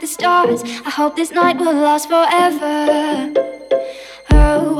the stars. I hope this night will last forever. Oh,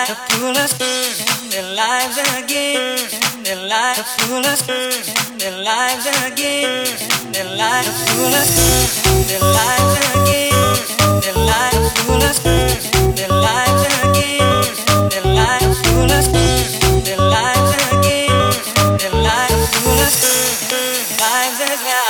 Their lives to pull us in their lives again. Their lives to pull us in their lives again. Their lives to pull us in their lives again. Their lives to pull us in their lives again. Their lives to pull us in their lives again. Their lives to pull us lives again.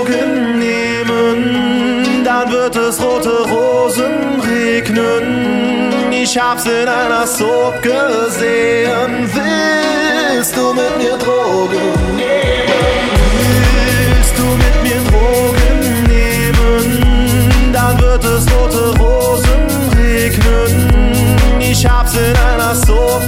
Drogen nehmen, dann wird es rote Rosen regnen. Ich hab's in einer Soap gesehen. Willst du mit mir Drogen nehmen? Willst du mit mir Drogen nehmen? Dann wird es rote Rosen regnen. Ich hab's in einer Soap